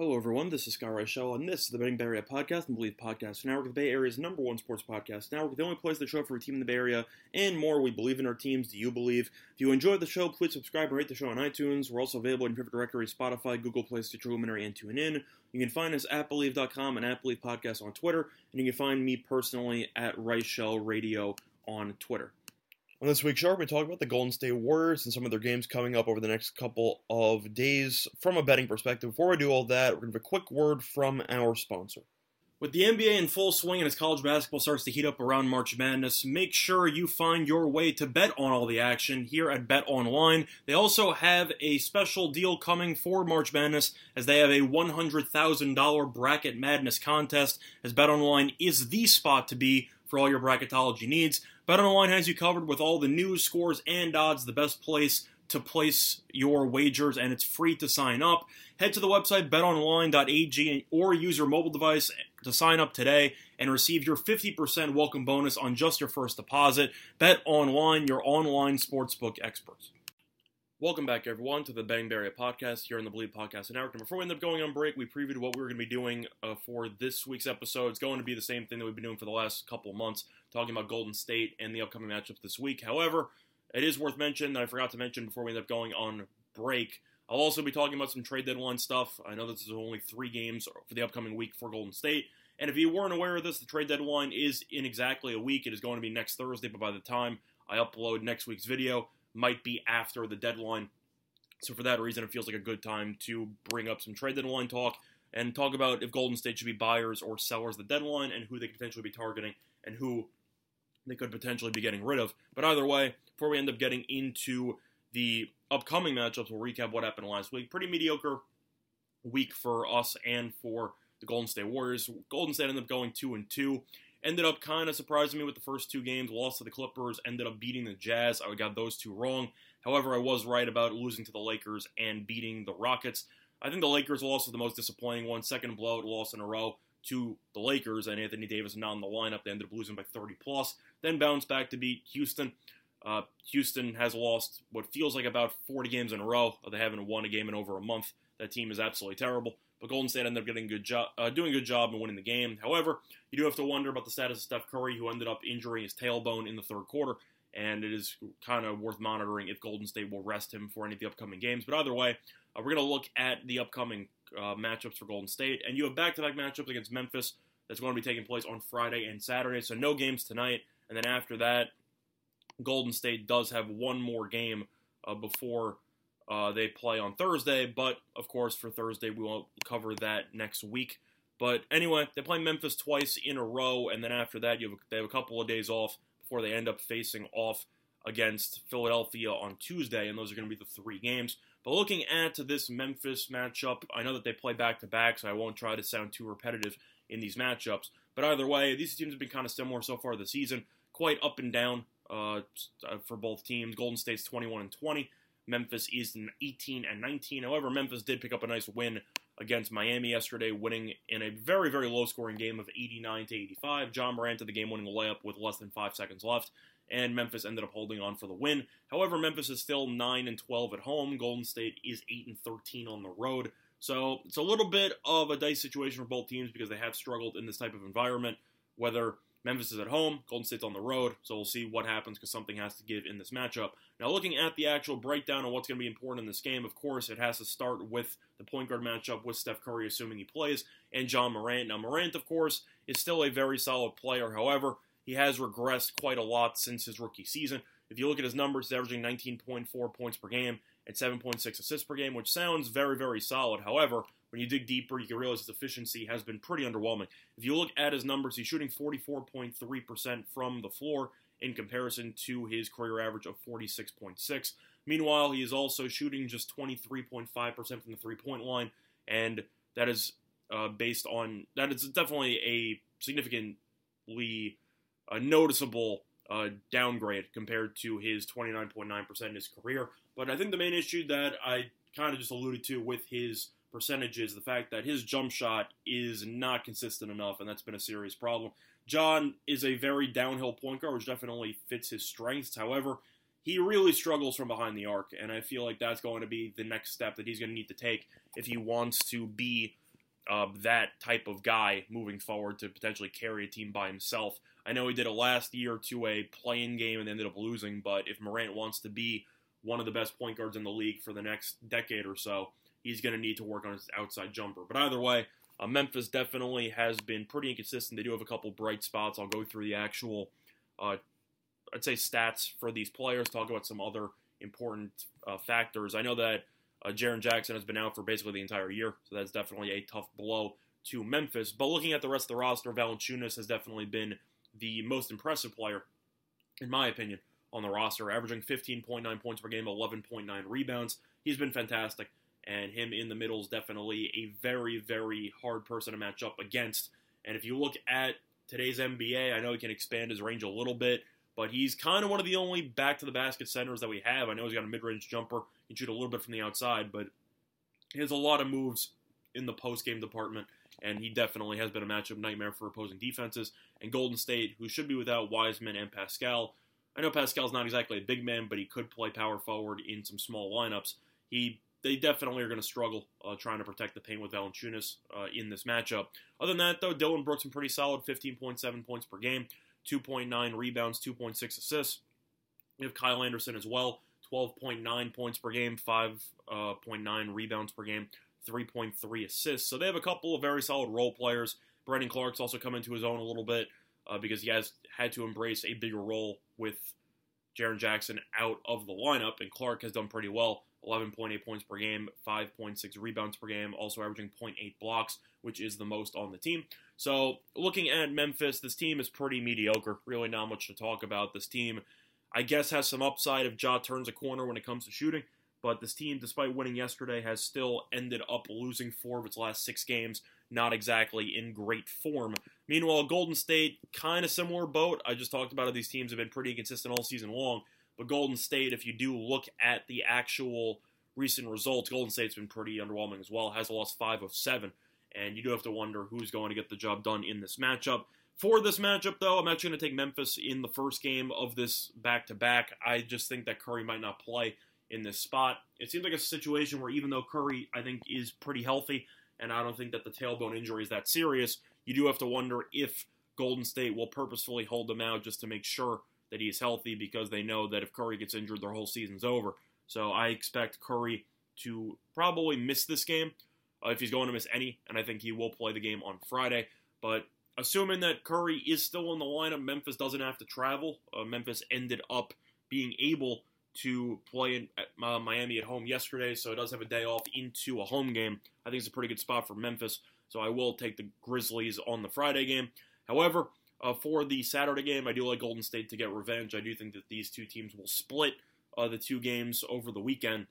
Hello, everyone. This is Scott Reichel, and this is the Betting Bay Area podcast and Bleav Podcast Network, the Bay Area's number one sports podcast network, the only place to show up for a team in the Bay Area and more. We believe in our teams. Do you believe? If you enjoyed the show, please subscribe and rate the show on iTunes. We're also available in favorite directory Spotify, Google Play, Stitcher, Luminary, and TuneIn. You can find us at Bleav.com and at Bleav Podcast on Twitter, and you can find me personally at Reichel Radio on Twitter. On this week's show, we're talking about the Golden State Warriors and some of their games coming up over the next couple of days from a betting perspective. Before we do all that, we're going to have a quick word from our sponsor. With the NBA in full swing and as college basketball starts to heat up around March Madness, make sure you find your way to bet on all the action here at BetOnline. They also have a special deal coming for March Madness as they have a $100,000 bracket madness contest as BetOnline is the spot to be for all your bracketology needs. BetOnline has you covered with all the news, scores, and odds, the best place to place your wagers, and it's free to sign up. Head to the website betonline.ag or use your mobile device to sign up today and receive your 50% welcome bonus on just your first deposit. BetOnline, your online sportsbook experts. Welcome back, everyone, to the Bang Barrier podcast here on the Bleav Podcast Network. And before we end up going on break, we previewed what we were going to be doing uh, for this week's episode. It's going to be the same thing that we've been doing for the last couple of months, talking about Golden State and the upcoming matchups this week. However, it is worth mentioning that I forgot to mention before we end up going on break. I'll also be talking about some trade deadline stuff. I know this is only three games for the upcoming week for Golden State. And if you weren't aware of this, the trade deadline is in exactly a week. It is going to be next Thursday, but by the time I upload next week's video, might be after the deadline. So for that reason, it feels like a good time to bring up some trade deadline talk and talk about if Golden State should be buyers or sellers the deadline and who they could potentially be targeting and who they could potentially be getting rid of. But either way, before we end up getting into the upcoming matchups, we'll recap what happened last week. Pretty mediocre week for us and for the Golden State Warriors. Golden State ended up going two and two. Ended up kind of surprising me with the first two games. Lost to the Clippers. Ended up beating the Jazz. I got those two wrong. However, I was right about losing to the Lakers and beating the Rockets. I think the Lakers loss was the most disappointing one. Second blowout loss in a row to the Lakers, and Anthony Davis not in the lineup. They ended up losing by 30 plus. Then bounced back to beat Houston. Uh, Houston has lost what feels like about 40 games in a row. They haven't won a game in over a month. That team is absolutely terrible. But Golden State ended up getting good job, uh, doing a good job and winning the game. However, you do have to wonder about the status of Steph Curry, who ended up injuring his tailbone in the third quarter, and it is kind of worth monitoring if Golden State will rest him for any of the upcoming games. But either way, uh, we're going to look at the upcoming uh, matchups for Golden State, and you have back-to-back matchups against Memphis that's going to be taking place on Friday and Saturday. So no games tonight, and then after that, Golden State does have one more game uh, before uh, they play on Thursday, but of course, for Thursday, we won't cover that next week. But anyway, they play Memphis twice in a row, and then after that, you have, they have a couple of days off before they end up facing off against Philadelphia on Tuesday, and those are going to be the three games. But looking at this Memphis matchup, I know that they play back to back, so I won't try to sound too repetitive in these matchups. But either way, these teams have been kind of similar so far this season, quite up and down uh, for both teams. Golden State's 21 and 20. Memphis is in 18 and 19. However, Memphis did pick up a nice win against Miami yesterday, winning in a very, very low scoring game of 89 to 85. Ja Morant to the game winning layup with less than five seconds left, and Memphis ended up holding on for the win. However, Memphis is still 9 and 12 at home. Golden State is 8 and 13 on the road. So it's a little bit of a dice situation for both teams because they have struggled in this type of environment, whether Memphis is at home, Golden State's on the road, so we'll see what happens because something has to give in this matchup. Now, looking at the actual breakdown of what's going to be important in this game, of course, it has to start with the point guard matchup with Steph Curry, assuming he plays, and Ja Morant. Now, Morant, of course, is still a very solid player. However, he has regressed quite a lot since his rookie season. If you look at his numbers, he's averaging 19.4 points per game and 7.6 assists per game, which sounds very, very solid. However, when you dig deeper, you can realize his efficiency has been pretty underwhelming. If you look at his numbers, he's shooting 44.3% from the floor in comparison to his career average of 46.6. Meanwhile, he is also shooting just 23.5% from the three-point line and that is uh, based on that is definitely a significantly uh, noticeable downgrade compared to his 29.9% in his career. But I think the main issue that I kind of just alluded to with his percentages, the fact that his jump shot is not consistent enough, and that's been a serious problem. Ja is a very downhill point guard, which definitely fits his strengths. However, he really struggles from behind the arc, and I feel like that's going to be the next step that he's going to need to take if he wants to be uh, that type of guy moving forward to potentially carry a team by himself. I know he did it last year to a playing game and ended up losing, but if Morant wants to be one of the best point guards in the league for the next decade or so, he's going to need to work on his outside jumper. But either way, uh, Memphis definitely has been pretty inconsistent. They do have a couple bright spots. I'll go through the actual, uh, I'd say, stats for these players, talk about some other important uh, factors. I know that uh, Jaren Jackson has been out for basically the entire year, so that's definitely a tough blow to Memphis. But looking at the rest of the roster, Valanciunas has definitely been the most impressive player, in my opinion, on the roster, averaging 15.9 points per game, 11.9 rebounds. He's been fantastic and him in the middle is definitely a very, very hard person to match up against. And if you look at today's NBA, I know he can expand his range a little bit, but he's kind of one of the only back to the basket centers that we have. I know he's got a mid range jumper, he can shoot a little bit from the outside, but he has a lot of moves in the post game department, and he definitely has been a matchup nightmare for opposing defenses. And Golden State, who should be without Wiseman and Paschall, I know Paschall's not exactly a big man, but he could play power forward in some small lineups. He they definitely are going to struggle uh, trying to protect the paint with Valanciunas uh, in this matchup. Other than that, though, Dillon Brooks been pretty solid, 15.7 points per game, 2.9 rebounds, 2.6 assists. We have Kyle Anderson as well, 12.9 points per game, 5.9 uh, rebounds per game, 3.3 assists. So they have a couple of very solid role players. Brandon Clarke's also come into his own a little bit uh, because he has had to embrace a bigger role with Jaren Jackson out of the lineup, and Clark has done pretty well 11.8 points per game, 5.6 rebounds per game, also averaging 0.8 blocks, which is the most on the team. So, looking at Memphis, this team is pretty mediocre. Really, not much to talk about. This team, I guess, has some upside if Ja turns a corner when it comes to shooting. But this team, despite winning yesterday, has still ended up losing four of its last six games. Not exactly in great form. Meanwhile, Golden State, kind of similar boat. I just talked about it. These teams have been pretty consistent all season long. But Golden State, if you do look at the actual recent results, Golden State's been pretty underwhelming as well. Has lost five of seven, and you do have to wonder who's going to get the job done in this matchup. For this matchup, though, I'm actually going to take Memphis in the first game of this back to back. I just think that Curry might not play in this spot. It seems like a situation where even though Curry, I think, is pretty healthy, and I don't think that the tailbone injury is that serious, you do have to wonder if Golden State will purposefully hold them out just to make sure that he's healthy because they know that if Curry gets injured, their whole season's over. So I expect Curry to probably miss this game uh, if he's going to miss any, and I think he will play the game on Friday. But assuming that Curry is still in the lineup, Memphis doesn't have to travel. Uh, Memphis ended up being able to play in uh, Miami at home yesterday, so it does have a day off into a home game. I think it's a pretty good spot for Memphis, so I will take the Grizzlies on the Friday game. However, uh, for the Saturday game, I do like Golden State to get revenge. I do think that these two teams will split uh, the two games over the weekend.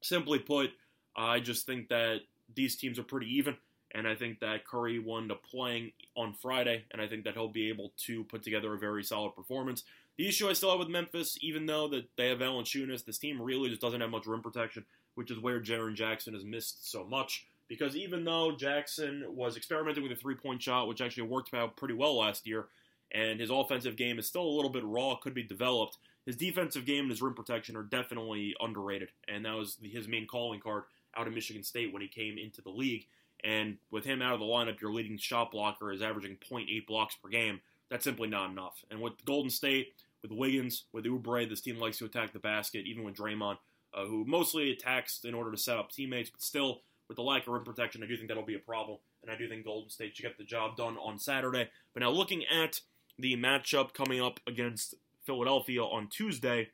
Simply put, I just think that these teams are pretty even, and I think that Curry won to playing on Friday, and I think that he'll be able to put together a very solid performance. The issue I still have with Memphis, even though that they have Valanciunas, this team really just doesn't have much rim protection, which is where Jaren Jackson has missed so much because even though Jackson was experimenting with a three point shot, which actually worked out pretty well last year, and his offensive game is still a little bit raw, could be developed, his defensive game and his rim protection are definitely underrated. And that was his main calling card out of Michigan State when he came into the league. And with him out of the lineup, your leading shot blocker is averaging 0.8 blocks per game. That's simply not enough. And with Golden State, with Wiggins, with Oubre, this team likes to attack the basket, even with Draymond, uh, who mostly attacks in order to set up teammates, but still with the lack of rim protection, I do think that'll be a problem, and I do think Golden State should get the job done on Saturday. But now looking at the matchup coming up against Philadelphia on Tuesday,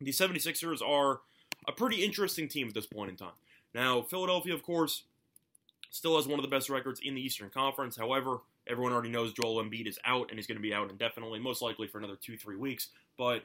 the 76ers are a pretty interesting team at this point in time. Now, Philadelphia, of course, still has one of the best records in the Eastern Conference. However, everyone already knows Joel Embiid is out, and he's going to be out indefinitely, most likely for another two, three weeks. But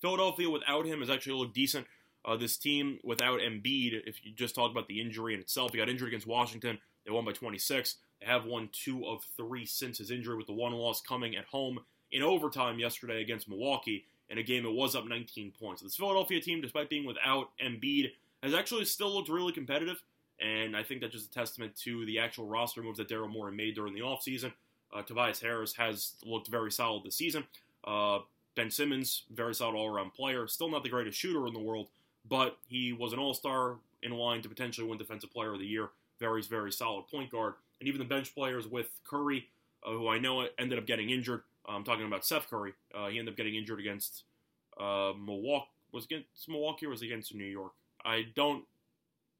Philadelphia without him has actually looked decent. Uh, this team without Embiid, if you just talk about the injury in itself, he got injured against Washington. They won by 26. They have won two of three since his injury, with the one loss coming at home in overtime yesterday against Milwaukee in a game it was up 19 points. This Philadelphia team, despite being without Embiid, has actually still looked really competitive, and I think that's just a testament to the actual roster moves that Daryl Morey made during the offseason. Uh, Tobias Harris has looked very solid this season. Uh, ben Simmons, very solid all around player. Still not the greatest shooter in the world, but he was an all star in line to potentially win Defensive Player of the Year. Very, very solid point guard. And even the bench players with Curry, uh, who I know ended up getting injured. I'm talking about Seth Curry. Uh, he ended up getting injured against uh, Milwaukee. Was against Milwaukee or was against New York? I don't.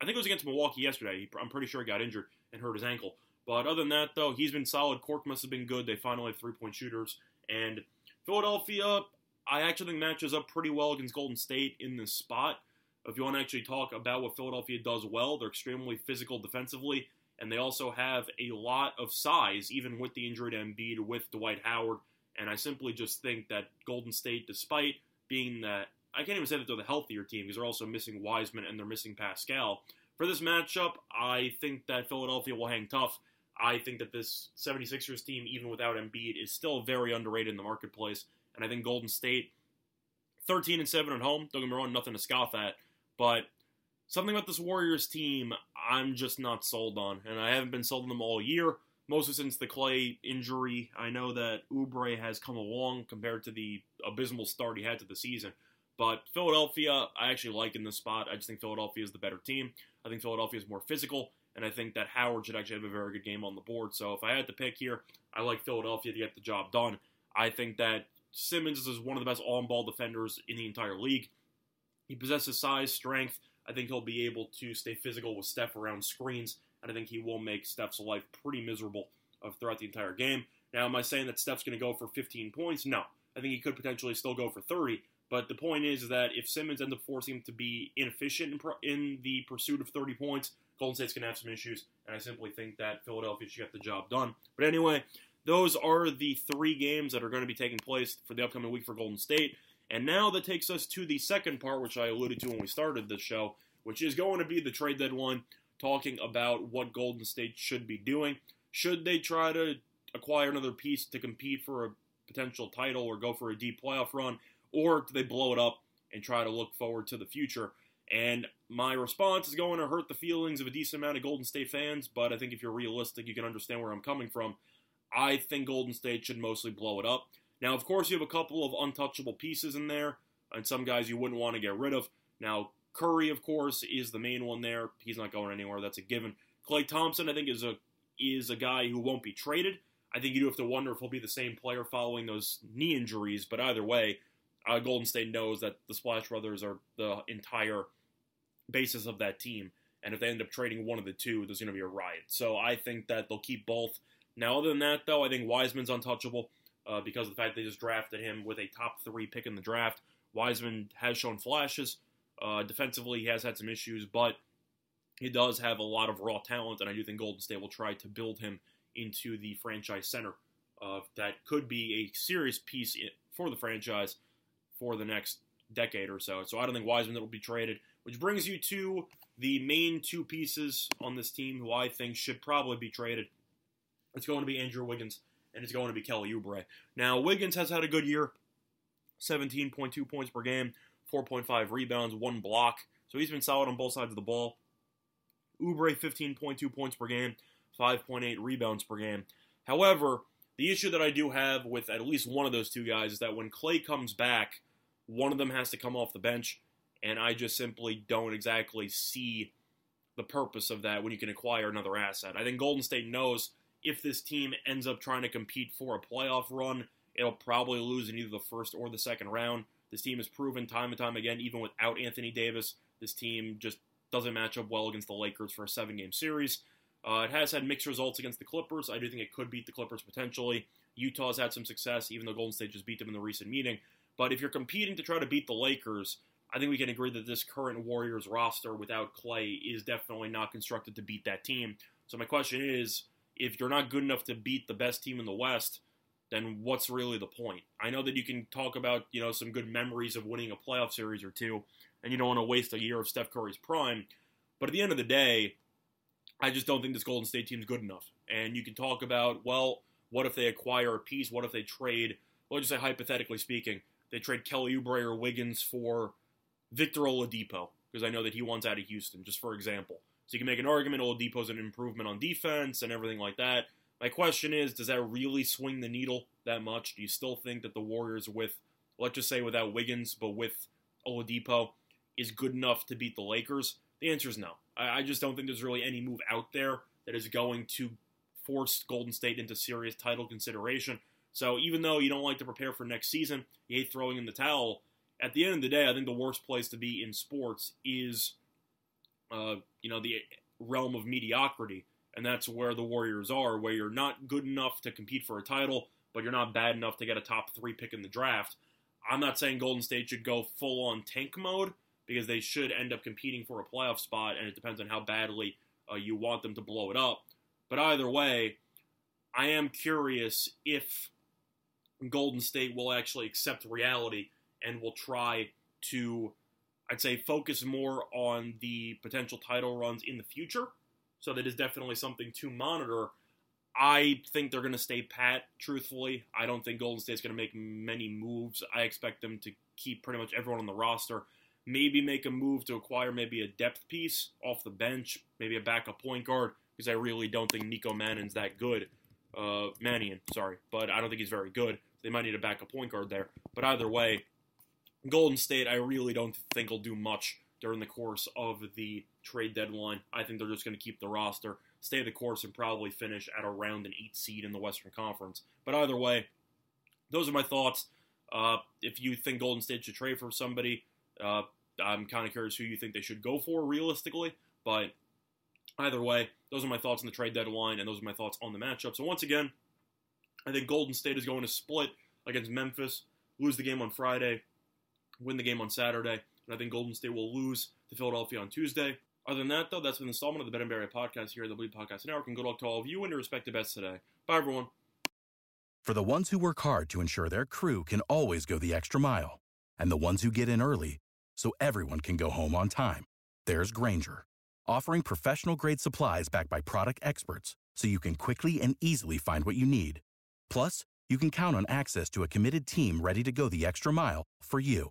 I think it was against Milwaukee yesterday. I'm pretty sure he got injured and hurt his ankle. But other than that, though, he's been solid. Korkmaz have been good. They finally have three point shooters. And Philadelphia, I actually think matches up pretty well against Golden State in this spot. If you want to actually talk about what Philadelphia does well, they're extremely physical defensively, and they also have a lot of size, even with the injury to Embiid, with Dwight Howard. And I simply just think that Golden State, despite being that, I can't even say that they're the healthier team because they're also missing Wiseman and they're missing Paschall. For this matchup, I think that Philadelphia will hang tough. I think that this 76ers team, even without Embiid, is still very underrated in the marketplace. And I think Golden State, 13 and 7 at home, don't get me wrong, nothing to scoff at. But something about this Warriors team, I'm just not sold on. And I haven't been sold on them all year, mostly since the Klay injury. I know that Oubre has come along compared to the abysmal start he had to the season. But Philadelphia, I actually like in this spot. I just think Philadelphia is the better team. I think Philadelphia is more physical, and I think that Howard should actually have a very good game on the board. So if I had to pick here, I like Philadelphia to get the job done. I think that Simmons is one of the best on-ball defenders in the entire league. He possesses size, strength. I think he'll be able to stay physical with Steph around screens, and I think he will make Steph's life pretty miserable uh, throughout the entire game. Now, am I saying that Steph's going to go for 15 points? No. I think he could potentially still go for 30. But the point is that if Simmons ends up forcing him to be inefficient in, pro- in the pursuit of 30 points, Golden State's going to have some issues. And I simply think that Philadelphia should get the job done. But anyway, those are the three games that are going to be taking place for the upcoming week for Golden State. And now that takes us to the second part, which I alluded to when we started this show, which is going to be the trade deadline, talking about what Golden State should be doing. Should they try to acquire another piece to compete for a potential title or go for a deep playoff run, or do they blow it up and try to look forward to the future? And my response is going to hurt the feelings of a decent amount of Golden State fans, but I think if you're realistic, you can understand where I'm coming from. I think Golden State should mostly blow it up. Now, of course, you have a couple of untouchable pieces in there, and some guys you wouldn't want to get rid of. Now, Curry, of course, is the main one there. He's not going anywhere. That's a given. Klay Thompson, I think, is a is a guy who won't be traded. I think you do have to wonder if he'll be the same player following those knee injuries. But either way, uh, Golden State knows that the Splash Brothers are the entire basis of that team. And if they end up trading one of the two, there's going to be a riot. So I think that they'll keep both. Now, other than that, though, I think Wiseman's untouchable uh, because of the fact they just drafted him with a top three pick in the draft. Wiseman has shown flashes. Uh, defensively, he has had some issues, but he does have a lot of raw talent, and I do think Golden State will try to build him into the franchise center. Uh, that could be a serious piece for the franchise for the next decade or so. So I don't think Wiseman will be traded, which brings you to the main two pieces on this team who I think should probably be traded. It's going to be Andrew Wiggins and it's going to be Kelly Oubre. Now, Wiggins has had a good year 17.2 points per game, 4.5 rebounds, one block. So he's been solid on both sides of the ball. Oubre, 15.2 points per game, 5.8 rebounds per game. However, the issue that I do have with at least one of those two guys is that when Klay comes back, one of them has to come off the bench, and I just simply don't exactly see the purpose of that when you can acquire another asset. I think Golden State knows if this team ends up trying to compete for a playoff run, it'll probably lose in either the first or the second round. This team has proven time and time again, even without Anthony Davis, this team just doesn't match up well against the Lakers for a seven game series. Uh, it has had mixed results against the Clippers. I do think it could beat the Clippers potentially. Utah's had some success, even though Golden State just beat them in the recent meeting. But if you're competing to try to beat the Lakers, I think we can agree that this current Warriors roster without Klay is definitely not constructed to beat that team. So my question is, if you're not good enough to beat the best team in the West, then what's really the point? I know that you can talk about, you know, some good memories of winning a playoff series or two, and you don't want to waste a year of Steph Curry's prime. But at the end of the day, I just don't think this Golden State team is good enough. And you can talk about, well, what if they acquire a piece? What if they trade, well, just say hypothetically speaking, they trade Kelly Oubre or Wiggins for Victor Oladipo, because I know that he wants out of Houston, just for example. So you can make an argument oh, Oladipo's an improvement on defense and everything like that. My question is, does that really swing the needle that much? Do you still think that the Warriors with, let's just say without Wiggins, but with Oladipo, is good enough to beat the Lakers? The answer is no. I, I just don't think there's really any move out there that is going to force Golden State into serious title consideration. So even though you don't like to prepare for next season, you hate throwing in the towel. At the end of the day, I think the worst place to be in sports is, uh, you know, the realm of mediocrity, and that's where the Warriors are, where you're not good enough to compete for a title, but you're not bad enough to get a top three pick in the draft. I'm not saying Golden State should go full on tank mode because they should end up competing for a playoff spot, and it depends on how badly uh, you want them to blow it up. But either way, I am curious if Golden State will actually accept reality and will try to, I'd say, focus more on the potential title runs in the future. So that is definitely something to monitor. I think they're going to stay pat, truthfully. I don't think Golden State's going to make many moves. I expect them to keep pretty much everyone on the roster. Maybe make a move to acquire maybe a depth piece off the bench, maybe a backup point guard, because I really don't think Nico Mannon's that good. Uh, Mannion, sorry, but I don't think he's very good. They might need a backup point guard there. But either way, Golden State, I really don't think will do much during the course of the trade deadline. I think they're just going to keep the roster, stay the course, and probably finish at around an eight seed in the Western Conference. But either way, those are my thoughts. Uh, if you think Golden State should trade for somebody, uh, I'm kind of curious who you think they should go for realistically. But either way, those are my thoughts on the trade deadline, and those are my thoughts on the matchup. So once again, I think Golden State is going to split against Memphis, lose the game on Friday, win the game on Saturday, and I think Golden State will lose to Philadelphia on Tuesday. Other than that, though, that's been the installment of the Bet and Barry podcast here at the Bleav Podcast Network, and good luck to all of you and your respective bets today. Bye, everyone. For the ones who work hard to ensure their crew can always go the extra mile, and the ones who get in early so everyone can go home on time, there's Grainger, offering professional grade supplies backed by product experts so you can quickly and easily find what you need. Plus, you can count on access to a committed team ready to go the extra mile for you.